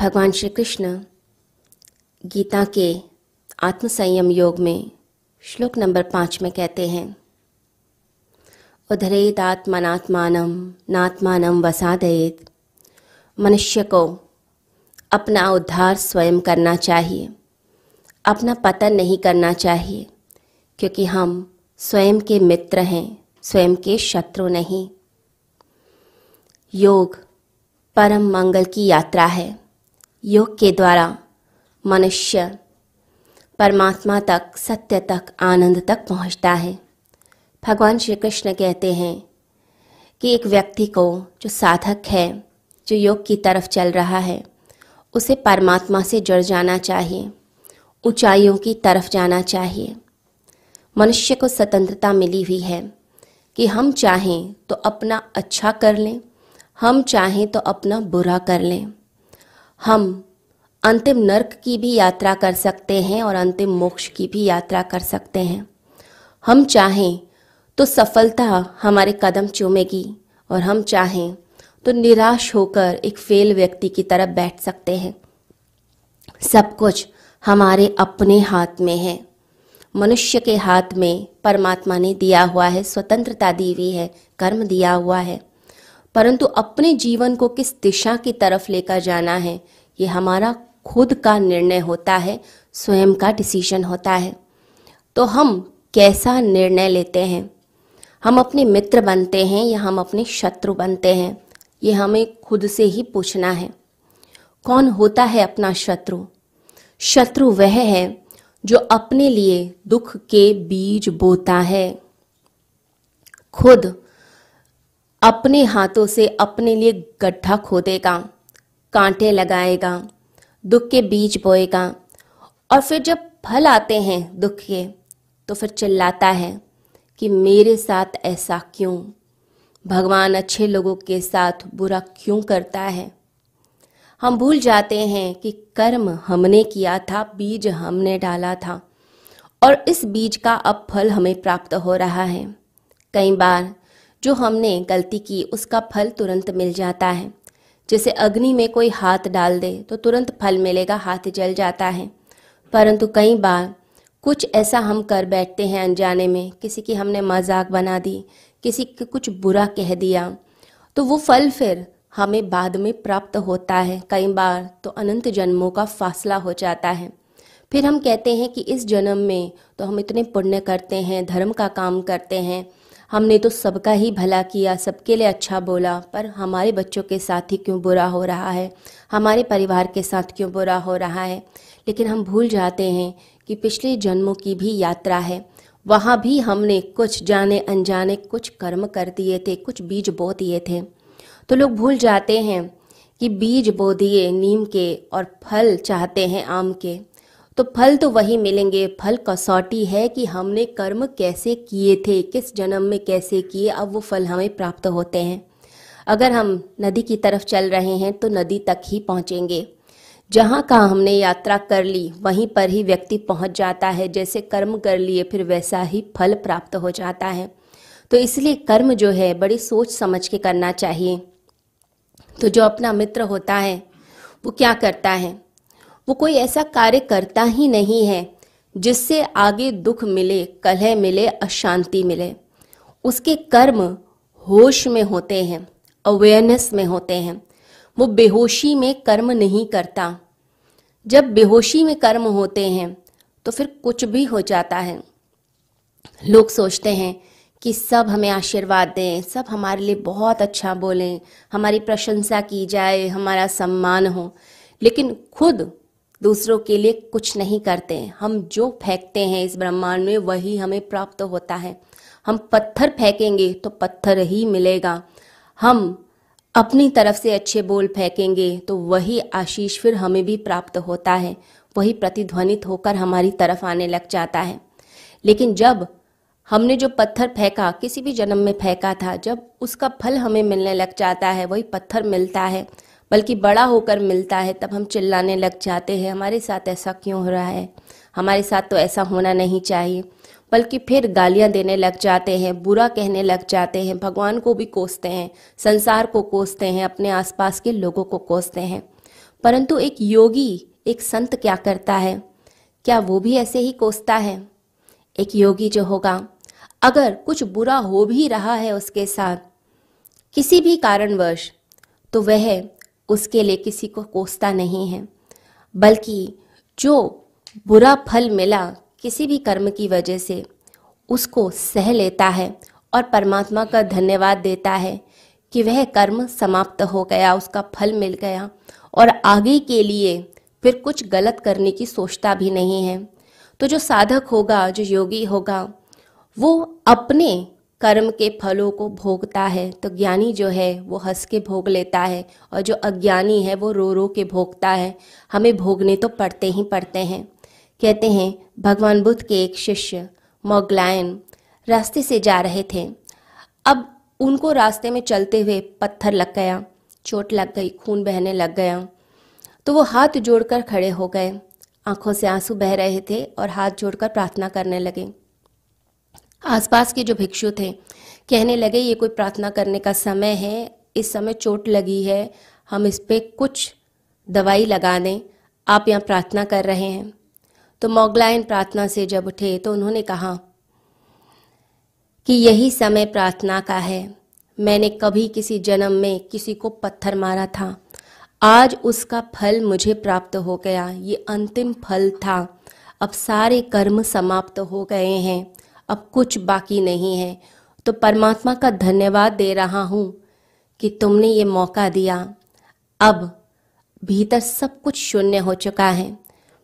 भगवान श्री कृष्ण गीता के आत्मसंयम योग में श्लोक नंबर पाँच में कहते हैं उधरेत आत्मनात्मानम नात्मानम वसादयेत। मनुष्य को अपना उद्धार स्वयं करना चाहिए, अपना पतन नहीं करना चाहिए, क्योंकि हम स्वयं के मित्र हैं, स्वयं के शत्रु नहीं। योग परम मंगल की यात्रा है। योग के द्वारा मनुष्य परमात्मा तक, सत्य तक, आनंद तक पहुँचता है। भगवान श्री कृष्ण कहते हैं कि एक व्यक्ति को जो साधक है, जो योग की तरफ़ चल रहा है, उसे परमात्मा से जुड़ जाना चाहिए, ऊंचाइयों की तरफ़ जाना चाहिए। मनुष्य को स्वतंत्रता मिली हुई है कि हम चाहें तो अपना अच्छा कर लें, हम चाहें तो अपना बुरा कर लें। हम अंतिम नर्क की भी यात्रा कर सकते हैं और अंतिम मोक्ष की भी यात्रा कर सकते हैं। हम चाहें तो सफलता हमारे कदम चूमेगी और हम चाहें तो निराश होकर एक फेल व्यक्ति की तरफ़ बैठ सकते हैं। सब कुछ हमारे अपने हाथ में है। मनुष्य के हाथ में परमात्मा ने दिया हुआ है, स्वतंत्रता दी हुई है, कर्म दिया हुआ है। परंतु अपने जीवन को किस दिशा की तरफ़ लेकर जाना है, ये हमारा खुद का निर्णय होता है, स्वयं का डिसीज़न होता है। तो हम कैसा निर्णय लेते हैं? हम अपने मित्र बनते हैं या हम अपने शत्रु बनते हैं? ये हमें खुद से ही पूछना है। कौन होता है अपना शत्रु? शत्रु वह है जो अपने लिए दुख के बीज बोता है। खुद अपने हाथों से अपने लिए गड्ढा खोदेगा, कांटे लगाएगा, दुख के बीज बोएगा। और फिर जब फल आते हैं दुख के तो फिर चिल्लाता है कि मेरे साथ ऐसा क्यों? भगवान अच्छे लोगों के साथ बुरा क्यों करता है? हम भूल जाते हैं कि कर्म हमने किया था, बीज हमने डाला था। और इस बीज का अब फल हमें प्राप्त हो रहा है। कई बार जो हमने गलती की, उसका फल तुरंत मिल जाता है। जैसे अग्नि में कोई हाथ डाल दे तो तुरंत फल मिलेगा, हाथ जल जाता है। परंतु कई बार कुछ ऐसा हम कर बैठते हैं अनजाने में, किसी की हमने मज़ाक बना दी, किसी के कुछ बुरा कह दिया तो वो फल फिर हमें बाद में प्राप्त होता है। कई बार तो अनंत जन्मों का फासला हो जाता है। फिर हम कहते हैं कि इस जन्म में तो हम इतने पुण्य करते हैं, धर्म का काम करते हैं हमने तो सबका ही भला किया, सबके लिए अच्छा बोला, पर हमारे बच्चों के साथ ही क्यों बुरा हो रहा है? हमारे परिवार के साथ क्यों बुरा हो रहा है? लेकिन हम भूल जाते हैं कि पिछले जन्मों की भी यात्रा है। वहाँ भी हमने कुछ जाने अनजाने कुछ कर्म कर दिए थे, कुछ बीज बो दिए थे। तो लोग भूल जाते हैं कि बीज बो दिए नीम के और फल चाहते हैं आम के। तो फल तो वही मिलेंगे। फल कसौटी है कि हमने कर्म कैसे किए थे, किस जन्म में कैसे किए, अब वो फल हमें प्राप्त होते हैं। अगर हम नदी की तरफ़ चल रहे हैं तो नदी तक ही पहुँचेंगे। जहाँ का हमने यात्रा कर ली, वहीं पर ही व्यक्ति पहुँच जाता है। जैसे कर्म कर लिए, फिर वैसा ही फल प्राप्त हो जाता है। तो इसलिए कर्म जो है, बड़ी सोच समझ के करना चाहिए। तो जो अपना मित्र होता है, वो क्या करता है? वो कोई ऐसा कार्य करता ही नहीं है, जिससे आगे दुख मिले, कलह मिले, अशांति मिले। उसके कर्म होश में होते हैं अवेयरनेस में होते हैं। वो बेहोशी में कर्म नहीं करता। जब बेहोशी में कर्म होते हैं तो फिर कुछ भी हो जाता है। लोग सोचते हैं कि सब हमें आशीर्वाद दें, सब हमारे लिए बहुत अच्छा बोलें, हमारी प्रशंसा की जाए, हमारा सम्मान हो। लेकिन खुद दूसरों के लिए कुछ नहीं करते हम जो फेंकते हैं इस ब्रह्मांड में, वही हमें प्राप्त होता है। हम पत्थर फेंकेंगे तो पत्थर ही मिलेगा। हम अपनी तरफ़ से अच्छे बोल फेंकेंगे तो वही आशीष फिर हमें भी प्राप्त होता है। वही प्रतिध्वनित होकर हमारी तरफ़ आने लग जाता है। लेकिन जब हमने जो पत्थर फेंका, किसी भी जन्म में फेंका था, जब उसका फल हमें मिलने लग जाता है, वही पत्थर मिलता है। बल्कि बड़ा होकर मिलता है, तब हम चिल्लाने लग जाते हैं, हमारे साथ ऐसा क्यों हो रहा है? हमारे साथ तो ऐसा होना नहीं चाहिए। बल्कि फिर गालियाँ देने लग जाते हैं, बुरा कहने लग जाते हैं, भगवान को भी कोसते हैं, संसार को कोसते हैं, अपने आसपास के लोगों को कोसते हैं। परंतु एक योगी, एक संत क्या करता है? क्या वो भी ऐसे ही कोसता है? एक योगी जो होगा, अगर कुछ बुरा हो भी रहा है उसके साथ, किसी भी कारणवश तो वह उसके लिए किसी को कोसता नहीं है। बल्कि जो बुरा फल मिला किसी भी कर्म की वजह से, उसको सह लेता है और परमात्मा का धन्यवाद देता है कि वह कर्म समाप्त हो गया, उसका फल मिल गया और आगे के लिए फिर कुछ गलत करने की सोचता भी नहीं है। तो जो साधक होगा, जो योगी होगा, वो अपने कर्म के फलों को भोगता है तो ज्ञानी जो है, वो हंस के भोग लेता है, और जो अज्ञानी है, वो रो रो के भोगता है। हमें भोगने तो पड़ते ही पड़ते हैं। कहते हैं, भगवान बुद्ध के एक शिष्य, मोगलायन, रास्ते से जा रहे थे। अब उनको रास्ते में चलते हुए पत्थर लग गया, चोट लग गई, खून बहने लग गया। तो वो हाथ जोड़कर खड़े हो गए। आँखों से आँसू बह रहे थे और हाथ जोड़कर प्रार्थना करने लगे। आसपास के जो भिक्षु थे, कहने लगे, ये कोई प्रार्थना करने का समय है, इस समय चोट लगी है, हम इस पर कुछ दवाई लगा दें आप यहाँ प्रार्थना कर रहे हैं। तो मोगलायन प्रार्थना से जब उठे तो उन्होंने कहा, कि यही समय प्रार्थना का है। मैंने कभी किसी जन्म में किसी को पत्थर मारा था। आज उसका फल मुझे प्राप्त हो गया। ये अंतिम फल था। अब सारे कर्म समाप्त हो गए हैं। अब कुछ बाकी नहीं है। तो परमात्मा का धन्यवाद दे रहा हूँ कि तुमने ये मौका दिया। अब भीतर सब कुछ शून्य हो चुका है।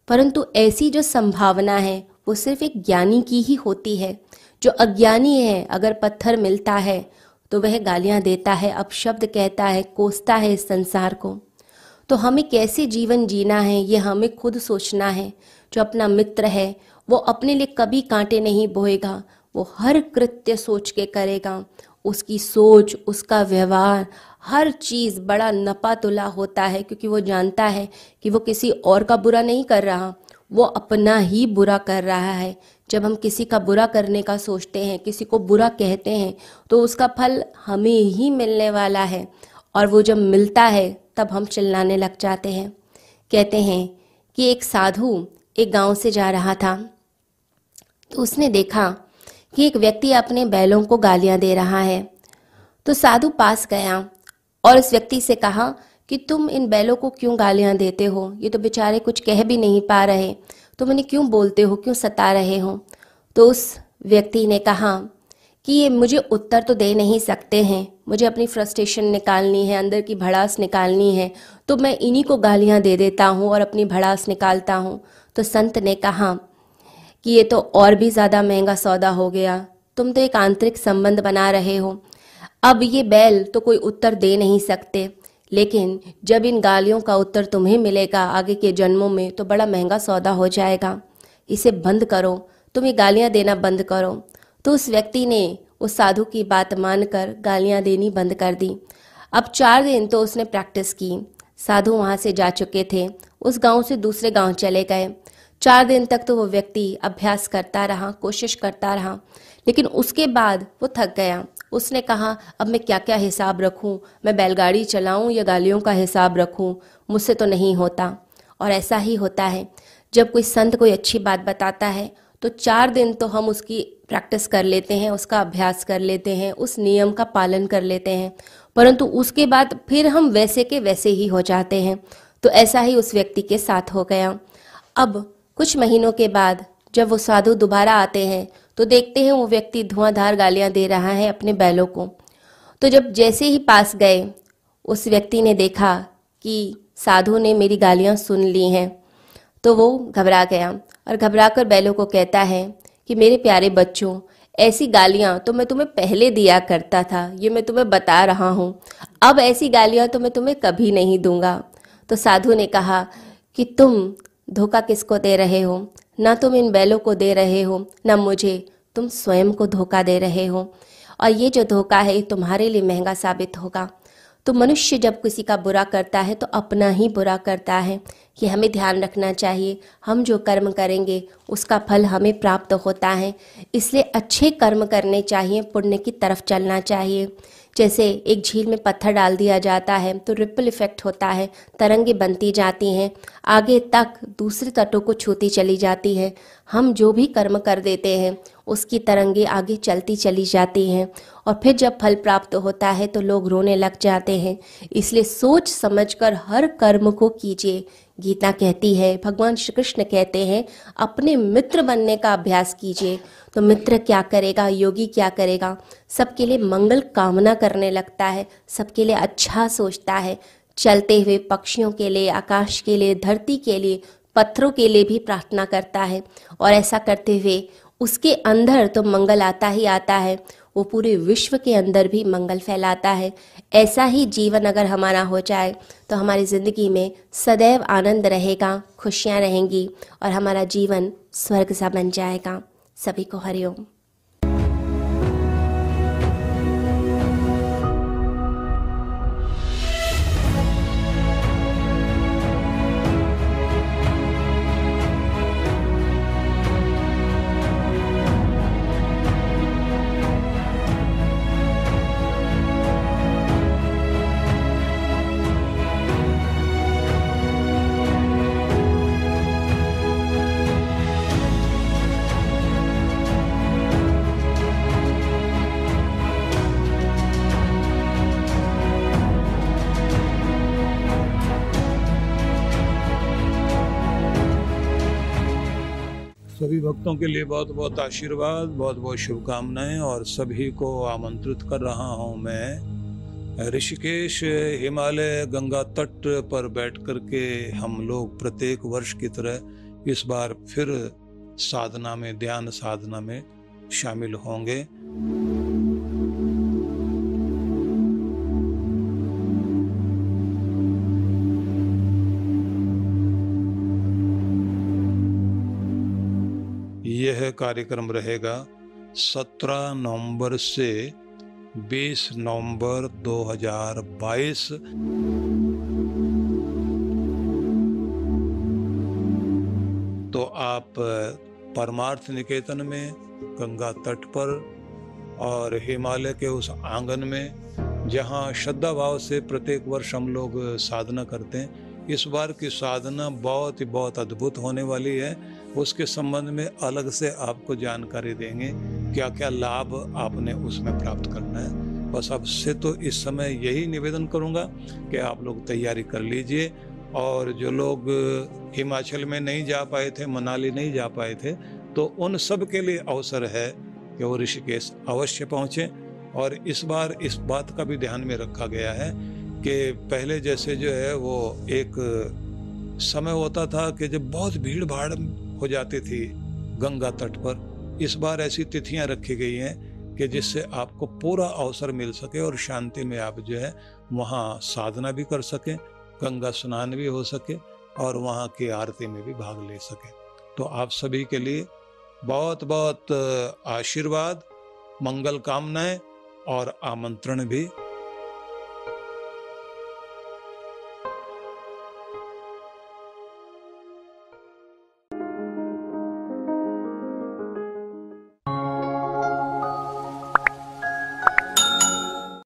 परंतु ऐसी जो संभावना है, वो सिर्फ़ एक ज्ञानी की ही होती है। जो अज्ञानी है, अगर पत्थर मिलता है तो वह गालियाँ देता है, अपशब्द कहता है, कोसता है इस संसार को। तो हमें कैसे जीवन जीना है, ये हमें खुद सोचना है। जो अपना मित्र है वो अपने लिए कभी कांटे नहीं बोएगा, वो हर कृत्य सोच के करेगा। उसकी सोच, उसका व्यवहार, हर चीज़ बड़ा नपा तुला होता है क्योंकि वो जानता है कि वो किसी और का बुरा नहीं कर रहा। वो अपना ही बुरा कर रहा है। जब हम किसी का बुरा करने का सोचते हैं, किसी को बुरा कहते हैं तो उसका फल हमें ही मिलने वाला है। और वो जब मिलता है, तब हम चिल्लाने लग जाते हैं। कहते हैं कि एक साधु एक गाँव से जा रहा था। तो उसने देखा कि एक व्यक्ति अपने बैलों को गालियाँ दे रहा है। तो साधु पास गया और उस व्यक्ति से कहा कि तुम इन बैलों को क्यों गालियाँ देते हो? ये तो बेचारे कुछ कह भी नहीं पा रहे। तो मैंने क्यों बोलते हो? क्यों सता रहे हो? तो उस व्यक्ति ने कहा कि ये मुझे उत्तर तो दे नहीं सकते हैं। मुझे अपनी फ्रस्ट्रेशन निकालनी है, अंदर की भड़ास निकालनी है। तो मैं इन्हीं को गालियाँ दे देता हूँ और अपनी भड़ास निकालता हूँ। तो संत ने कहा कि ये तो और भी ज़्यादा महँगा सौदा हो गया। तुम तो एक आंतरिक संबंध बना रहे हो। अब ये बैल तो कोई उत्तर दे नहीं सकते। लेकिन जब इन गालियों का उत्तर तुम्हें मिलेगा आगे के जन्मों में तो बड़ा महँगा सौदा हो जाएगा। इसे बंद करो। तुम ये गालियाँ देना बंद करो। तो उस व्यक्ति ने उस साधु की बात मानकर गालियाँ देनी बंद कर दी। अब चार दिन तो उसने प्रैक्टिस की। साधु वहाँ से जा चुके थे। उस गाँव से दूसरे गाँव चले गए। चार दिन तक तो वो व्यक्ति अभ्यास करता रहा, कोशिश करता रहा, लेकिन उसके बाद वो थक गया। उसने कहा, अब मैं क्या क्या हिसाब रखूँ? मैं बैलगाड़ी चलाऊं या गालियों का हिसाब रखूँ? मुझसे तो नहीं होता। और ऐसा ही होता है। जब कोई संत कोई अच्छी बात बताता है तो चार दिन तो हम उसकी प्रैक्टिस कर लेते हैं, उसका अभ्यास कर लेते हैं, उस नियम का पालन कर लेते हैं। परंतु उसके बाद फिर हम वैसे के वैसे ही हो जाते हैं। तो ऐसा ही उस व्यक्ति के साथ हो गया। अब कुछ महीनों के बाद जब वो साधु दोबारा आते हैं तो देखते हैं वो व्यक्ति धुआंधार गालियाँ दे रहा है अपने बैलों को। तो जब जैसे ही पास गए, उस व्यक्ति ने देखा कि साधु ने मेरी गालियाँ सुन ली हैं तो वो घबरा गया और घबरा कर बैलों को कहता है कि, मेरे प्यारे बच्चों, ऐसी गालियाँ तो मैं तुम्हें पहले दिया करता था, ये मैं तुम्हें बता रहा हूँ। अब ऐसी गालियाँ तो मैं तुम्हें कभी नहीं दूँगा। तो साधु ने कहा कि, तुम धोखा किसको दे रहे हो? ना तुम इन बैलों को दे रहे हो, ना मुझे। तुम स्वयं को धोखा दे रहे हो। और ये जो धोखा है तुम्हारे लिए महँगा साबित होगा। तो मनुष्य जब किसी का बुरा करता है तो अपना ही बुरा करता है। ये हमें ध्यान रखना चाहिए। हम जो कर्म करेंगे, उसका फल हमें प्राप्त होता है। इसलिए अच्छे कर्म करने चाहिए, पुण्य की तरफ़ चलना चाहिए। जैसे एक झील में पत्थर डाल दिया जाता है तो रिपल इफ़ेक्ट होता है, तरंगे बनती जाती हैं, आगे तक दूसरे तटों को छूती चली जाती है। हम जो भी कर्म कर देते हैं उसकी तरंगे आगे चलती चली जाती हैं। और फिर जब फल प्राप्त होता है तो लोग रोने लग जाते हैं। इसलिए सोच समझकर हर कर्म को कीजिए। गीता कहती है, भगवान श्री कृष्ण कहते हैं, अपने मित्र बनने का अभ्यास कीजिए। तो मित्र क्या करेगा, योगी क्या करेगा? सबके लिए मंगल कामना करने लगता है, सबके लिए अच्छा सोचता है। चलते हुए पक्षियों के लिए, आकाश के लिए, धरती के लिए, पत्थरों के लिए भी प्रार्थना करता है। और ऐसा करते हुए उसके अंदर तो मंगल आता ही आता है। वो पूरे विश्व के अंदर भी मंगल फैलाता है। ऐसा ही जीवन अगर हमारा हो जाए तो हमारी ज़िंदगी में सदैव आनंद रहेगा, खुशियाँ रहेंगी और हमारा जीवन स्वर्ग सा बन जाएगा। सभी को हरिओम। सभी भक्तों के लिए बहुत बहुत आशीर्वाद, बहुत बहुत शुभकामनाएँ और सभी को आमंत्रित कर रहा हूँ मैं ऋषिकेश हिमालय गंगा तट पर बैठ कर के हम लोग प्रत्येक वर्ष की तरह इस बार फिर साधना में, ध्यान साधना में शामिल होंगे। यह कार्यक्रम रहेगा 17 नवंबर से 20 नवंबर 2022 तो आप परमार्थ निकेतन में, गंगा तट पर और हिमालय के उस आँगन में, जहाँ श्रद्धा भाव से प्रत्येक वर्ष हम लोग साधना करते हैं, इस बार की साधना बहुत ही बहुत अद्भुत होने वाली है। उसके संबंध में अलग से आपको जानकारी देंगे क्या क्या लाभ आपने उसमें प्राप्त करना है। बस अब से तो इस समय यही निवेदन करूँगा कि आप लोग तैयारी कर लीजिए और जो लोग हिमाचल में नहीं जा पाए थे, मनाली नहीं जा पाए थे तो उन सब के लिए अवसर है कि वो ऋषिकेश अवश्य पहुँचें। और इस बार इस बात का भी ध्यान में रखा गया है कि पहले जैसे जो है वो एक समय होता था कि जब बहुत भीड़ भाड़ हो जाती थी गंगा तट पर। इस बार ऐसी तिथियाँ रखी गई हैं कि जिससे आपको पूरा अवसर मिल सके और शांति में आप जो है वहाँ साधना भी कर सकें, गंगा स्नान भी हो सके और वहाँ की आरती में भी भाग ले सकें। तो आप सभी के लिए बहुत बहुत आशीर्वाद, मंगल कामनाएँ और आमंत्रण भी।